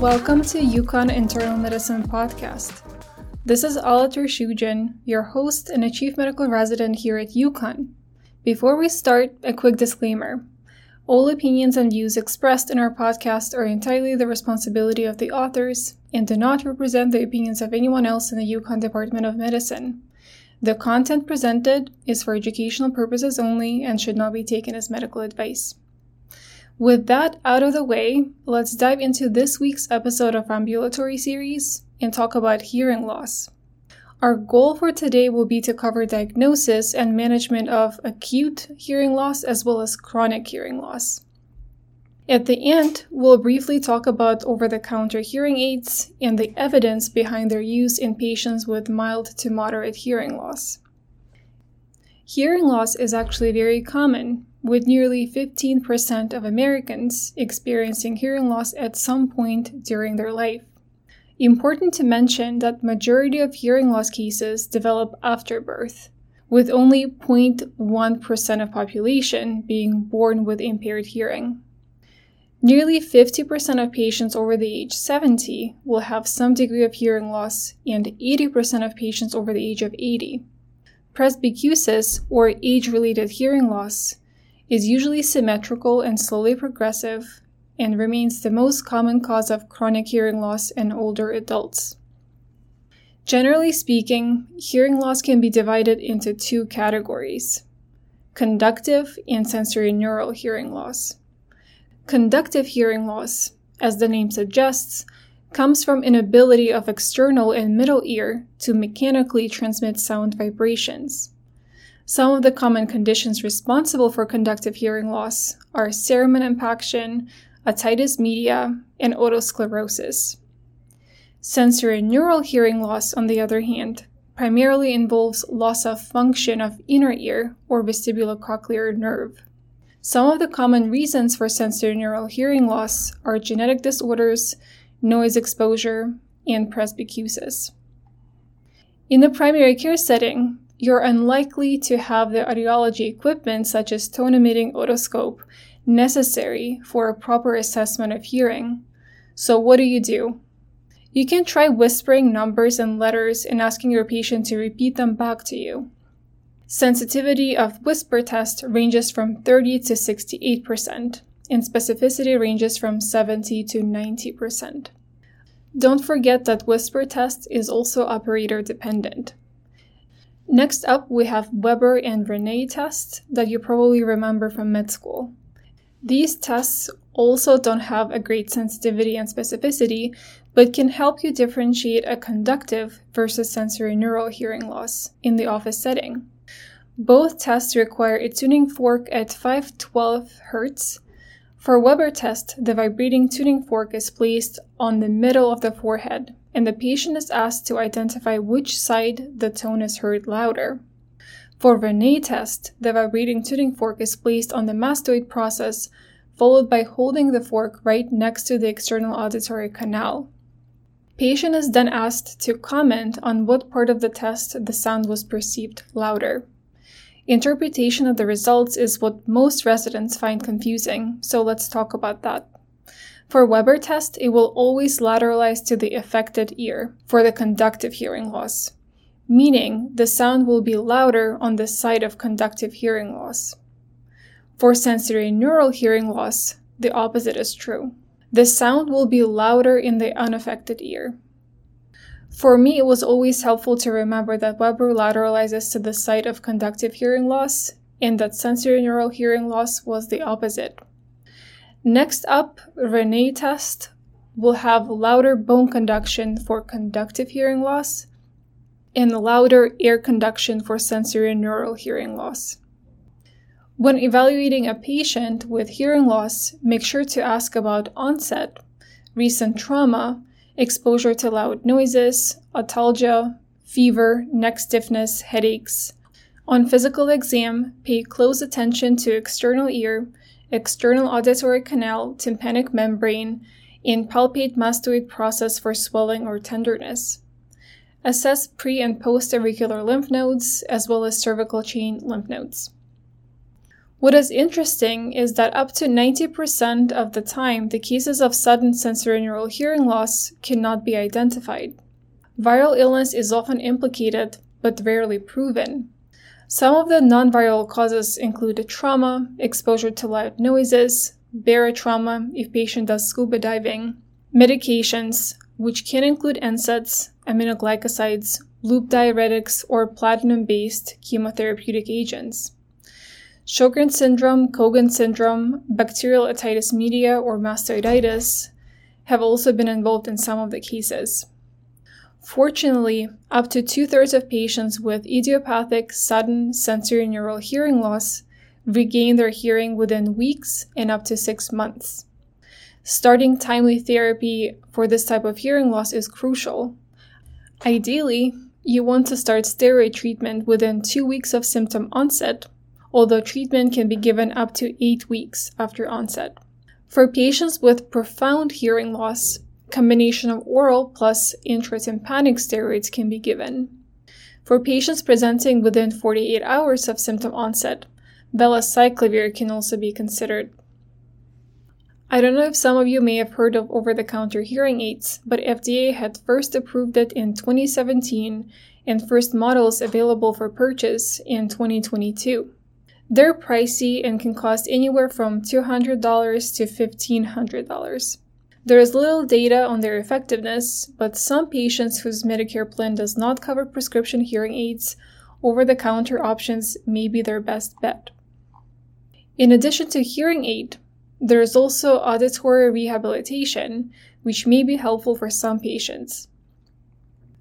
Welcome to UConn Internal Medicine Podcast. This is Alatur Shujin, your host and a chief medical resident here at UConn. Before we start, a quick disclaimer. All opinions and views expressed in our podcast are entirely the responsibility of the authors and do not represent the opinions of anyone else in the UConn Department of Medicine. The content presented is for educational purposes only and should not be taken as medical advice. With that out of the way, let's dive into this week's episode of Ambulatory Series and talk about hearing loss. Our goal for today will be to cover diagnosis and management of acute hearing loss as well as chronic hearing loss. At the end, we'll briefly talk about over the counter hearing aids and the evidence behind their use in patients with mild to moderate hearing loss. Hearing loss is actually very common, with nearly 15% of Americans experiencing hearing loss at some point during their life. Important to mention that majority of hearing loss cases develop after birth, with only 0.1% of population being born with impaired hearing. Nearly 50% of patients over the age 70 will have some degree of hearing loss and 80% of patients over the age of 80. Presbycusis, or age-related hearing loss, is usually symmetrical and slowly progressive and remains the most common cause of chronic hearing loss in older adults. Generally speaking, hearing loss can be divided into two categories conductive and sensory neural hearing loss. Conductive hearing loss, as the name suggests, comes from inability of external and middle ear to mechanically transmit sound vibrations. Some of the common conditions responsible for conductive hearing loss are cerumen impaction, otitis media, and otosclerosis. Sensorineural hearing loss, on the other hand, primarily involves loss of function of inner ear or vestibulocochlear nerve. Some of the common reasons for sensorineural hearing loss are genetic disorders, noise exposure, and presbycusis. In the primary care setting, you're unlikely to have the audiology equipment such as tone emitting otoscope necessary for a proper assessment of hearing. So, what do you do? You can try whispering numbers and letters and asking your patient to repeat them back to you. Sensitivity of whisper test ranges from 30 to 68%, and specificity ranges from 70 to 90%. Don't forget that whisper test is also operator dependent. Next up, we have Weber and Rinne tests that you probably remember from med school. These tests also don't have a great sensitivity and specificity, but can help you differentiate a conductive versus sensory neural hearing loss in the office setting. Both tests require a tuning fork at 512 Hz. For Weber test, the vibrating tuning fork is placed on the middle of the forehead, and the patient is asked to identify which side the tone is heard louder. For Rinne test, the vibrating tuning fork is placed on the mastoid process, followed by holding the fork right next to the external auditory canal. Patient is then asked to comment on what part of the test the sound was perceived louder. Interpretation of the results is what most residents find confusing, so let's talk about that. For Weber test, it will always lateralize to the affected ear for the conductive hearing loss, meaning the sound will be louder on the side of conductive hearing loss. For sensory neural hearing loss, the opposite is true. The sound will be louder in the unaffected ear. For me, it was always helpful to remember that Weber lateralizes to the site of conductive hearing loss and that sensorineural hearing loss was the opposite. Next up, Rinne test will have louder bone conduction for conductive hearing loss and louder air conduction for sensorineural hearing loss. When evaluating a patient with hearing loss, make sure to ask about onset, recent trauma, exposure to loud noises, otalgia, fever, neck stiffness, headaches. On physical exam, pay close attention to external ear external auditory canal, tympanic membrane, and palpate mastoid process for swelling or tenderness. Assess pre and post auricular lymph nodes as well as cervical chain lymph nodes. What is interesting is that up to 90% of the time, the cases of sudden sensorineural hearing loss cannot be identified. Viral illness is often implicated, but rarely proven. Some of the non viral causes include trauma, exposure to loud noises, barotrauma if patient does scuba diving, medications, which can include NSAIDs, aminoglycosides, loop diuretics, or platinum based chemotherapeutic agents. Sjogren's syndrome, Cogan syndrome, bacterial otitis media, or mastoiditis have also been involved in some of the cases. Fortunately, up to two thirds of patients with idiopathic sudden sensorineural hearing loss regain their hearing within weeks and up to six months. Starting timely therapy for this type of hearing loss is crucial. Ideally, you want to start steroid treatment within two weeks of symptom onset, although treatment can be given up to eight weeks after onset. For patients with profound hearing loss, combination of oral plus intratympanic steroids can be given. For patients presenting within 48 hours of symptom onset, valacyclovir can also be considered. I don't know if some of you may have heard of over the counter hearing aids, but FDA had first approved it in 2017 and first models available for purchase in 2022. They're pricey and can cost anywhere from $200 to $1,500. There is little data on their effectiveness, but some patients whose Medicare plan does not cover prescription hearing aids, over the counter options may be their best bet. In addition to hearing aid, there is also auditory rehabilitation, which may be helpful for some patients.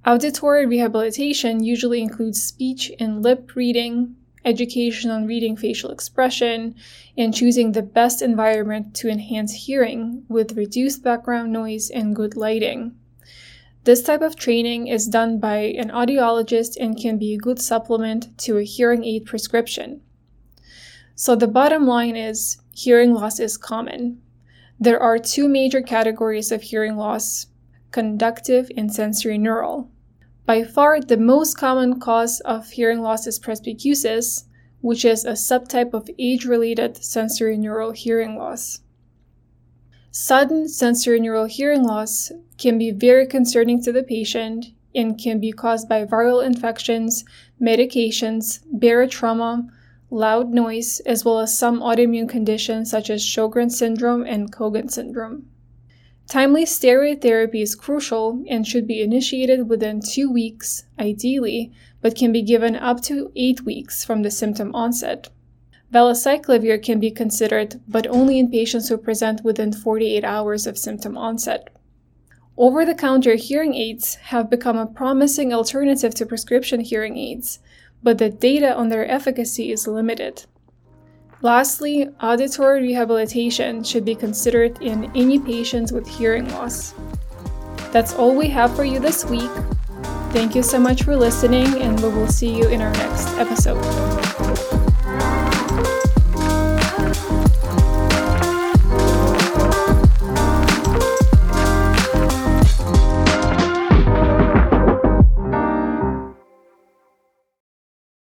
Auditory rehabilitation usually includes speech and lip reading, education on reading facial expression, and choosing the best environment to enhance hearing with reduced background noise and good lighting. This type of training is done by an audiologist and can be a good supplement to a hearing aid prescription. So, the bottom line is hearing loss is common. There are two major categories of hearing loss conductive and sensorineural. By far, the most common cause of hearing loss is presbycusis, which is a subtype of age related sensorineural hearing loss. Sudden sensorineural hearing loss can be very concerning to the patient and can be caused by viral infections, medications, barotrauma, loud noise, as well as some autoimmune conditions such as Sjogren's syndrome and Cogan syndrome. Timely steroid therapy is crucial and should be initiated within two weeks, ideally, but can be given up to eight weeks from the symptom onset. Valacyclovir can be considered, but only in patients who present within 48 hours of symptom onset. Over the counter hearing aids have become a promising alternative to prescription hearing aids, but the data on their efficacy is limited. Lastly, auditory rehabilitation should be considered in any patients with hearing loss. That's all we have for you this week. Thank you so much for listening, and we will see you in our next episode.